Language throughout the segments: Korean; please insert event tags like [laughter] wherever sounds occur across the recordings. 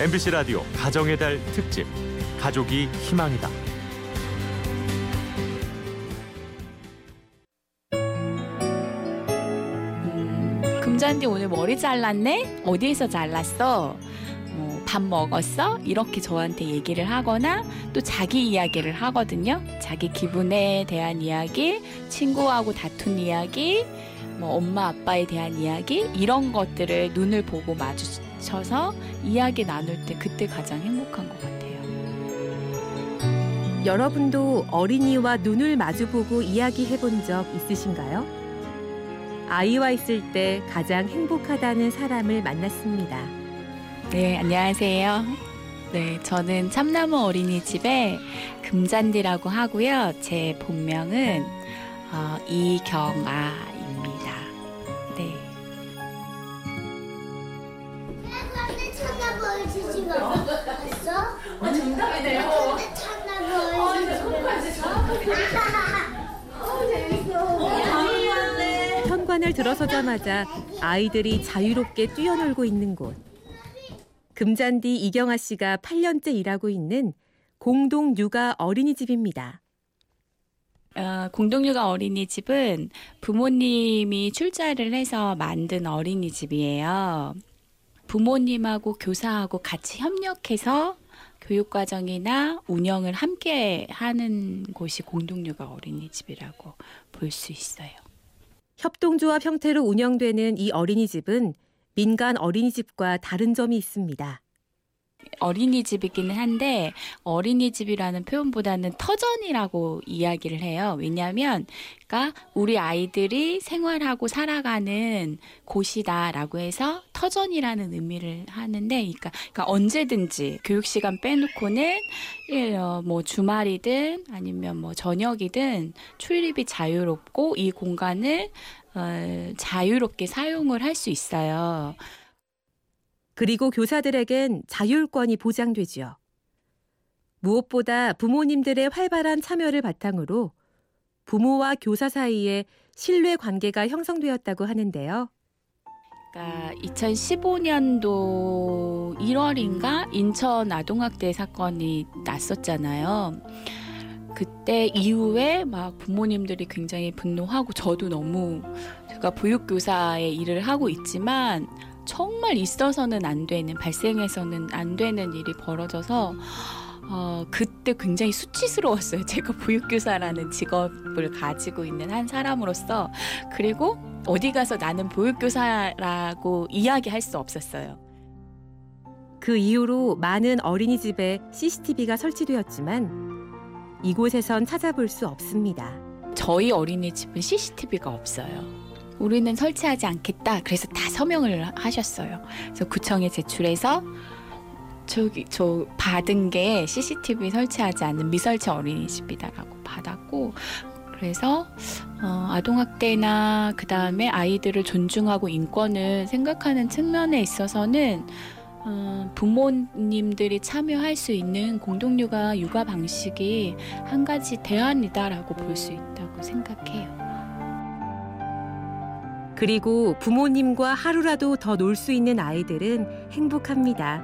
MBC 라디오 가정의 달 특집 가족이 희망이다. 음, 금잔디 오늘 머리 잘랐네? 어디에서 잘랐어? 뭐, 밥 먹었어? 이렇게 저한테 얘기를 하거나 또 자기 이야기를 하거든요. 자기 기분에 대한 이야기, 친구하고 다툰 이야기, 뭐 엄마 아빠에 대한 이야기 이런 것들을 눈을 보고 마주 쳐서 이야기 나눌 때 그때 가장 행복한 것 같아요. 여러분도 어린이와 눈을 마주보고 이야기해 본 적 있으신가요? 아이와 있을 때 가장 행복하다는 사람을 만났습니다. 네, 안녕하세요. 네, 저는 참나무 어린이집의 금잔디라고 하고요. 제 본명은 어, 이경아 현관을 들어서자마자 아이들이 자유롭게 뛰어놀고 있는 곳. 금잔디 이경아 씨가 8년째 일하고 있는 공동 육아 어린이집입니다. 어, 공동육아 어린이집은 부모님이 출자를 해서 만든 어린이집이에요. 부모님하고 교사하고 같이 협력해서 교육과정이나 운영을 함께 하는 곳이 공동육아 어린이집이라고 볼 수 있어요. 협동조합 형태로 운영되는 이 어린이집은 민간 어린이집과 다른 점이 있습니다. 어린이집이기는 한데 어린이집이라는 표현보다는 터전이라고 이야기를 해요. 왜냐하면 그러니까 우리 아이들이 생활하고 살아가는 곳이다라고 해서 터전이라는 의미를 하는데 그러니까, 그러니까 언제든지 교육 시간 빼놓고는 예, 어, 뭐 주말이든 아니면 뭐 저녁이든 출입이 자유롭고 이 공간을 어, 자유롭게 사용을 할 수 있어요. 그리고 교사들에겐 자율권이 보장되지요. 무엇보다 부모님들의 활발한 참여를 바탕으로 부모와 교사 사이에 신뢰 관계가 형성되었다고 하는데요. 그러니까 2015년도 1월인가 인천 아동학대 사건이 났었잖아요. 그때 이후에 막 부모님들이 굉장히 분노하고 저도 너무 제가 보육교사의 일을 하고 있지만 정말 있어서는 안 되는 발생해서는 안 되는 일이 벌어져서 어, 그때 굉장히 수치스러웠어요. [laughs] 제가 보육교사라는 직업을 가지고 있는 한 사람으로서 그리고 어디 가서 나는 보육교사라고 이야기할 수 없었어요. 그 이후로 많은 어린이집에 CCTV가 설치되었지만 이곳에선 찾아볼 수 없습니다. 저희 어린이집은 CCTV가 없어요. 우리는 설치하지 않겠다. 그래서 다 서명을 하셨어요. 그래서 구청에 제출해서 저기 저 받은 게 CCTV 설치하지 않는 미설치 어린이집이다라고 받았고 그래서 어, 아동학대나 그 다음에 아이들을 존중하고 인권을 생각하는 측면에 있어서는 어, 부모님들이 참여할 수 있는 공동육아 육아 방식이 한 가지 대안이다라고 볼 수 있다고 생각해요. 그리고 부모님과 하루라도 더 놀 수 있는 아이들은 행복합니다.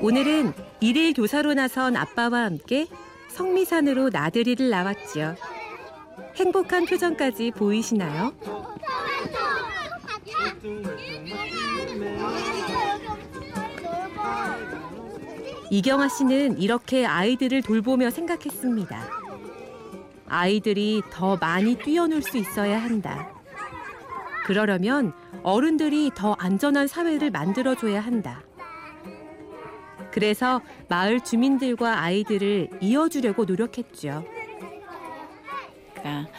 오늘은 일일 교사로 나선 아빠와 함께 성미산으로 나들이를 나왔지요. 행복한 표정까지 보이시나요? 이경아 씨는 이렇게 아이들을 돌보며 생각했습니다. 아이들이 더 많이 뛰어놀 수 있어야 한다. 그러려면 어른들이 더 안전한 사회를 만들어줘야 한다. 그래서 마을 주민들과 아이들을 이어주려고 노력했죠. 그러니까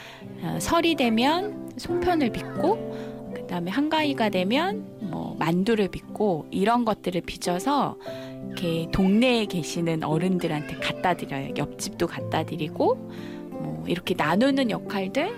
어, 설이 되면 송편을 빚고 그다음에 한가위가 되면 뭐 만두를 빚고 이런 것들을 빚어서 이렇게 동네에 계시는 어른들한테 갖다 드려요. 옆집도 갖다 드리고 뭐 이렇게 나누는 역할들.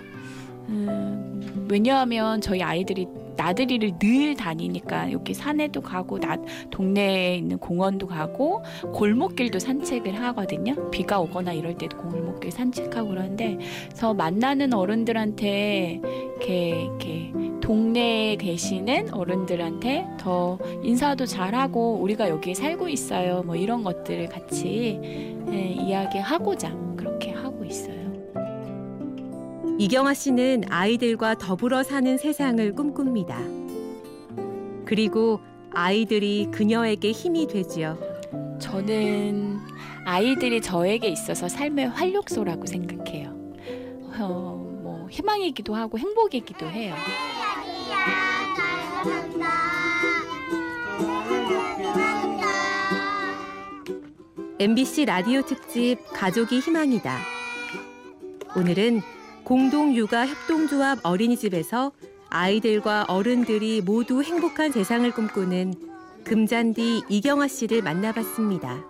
음, 왜냐하면 저희 아이들이 나들이를 늘 다니니까 여기 산에도 가고 나 동네에 있는 공원도 가고 골목길도 산책을 하거든요. 비가 오거나 이럴 때도 골목길 산책하고 그러는데 그래서 만나는 어른들한테 이렇게 이렇게 동네에 계시는 어른들한테 더 인사도 잘하고 우리가 여기에 살고 있어요. 뭐 이런 것들을 같이 예, 이야기하고자 그렇게 하고 있어요. 이경아 씨는 아이들과 더불어 사는 세상을 꿈꿉니다. 그리고 아이들이 그녀에게 힘이 되지요. 저는 아이들이 저에게 있어서 삶의 활력소라고 생각해요. 어, 뭐 희망이기도 하고 행복이기도 해요. MBC 라디오 특집 가족이 희망이다. 오늘은 공동육아 협동조합 어린이집에서 아이들과 어른들이 모두 행복한 세상을 꿈꾸는 금잔디 이경아 씨를 만나봤습니다.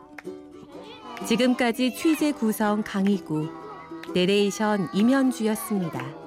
지금까지 취재 구성 강희구, 내레이션 임현주였습니다.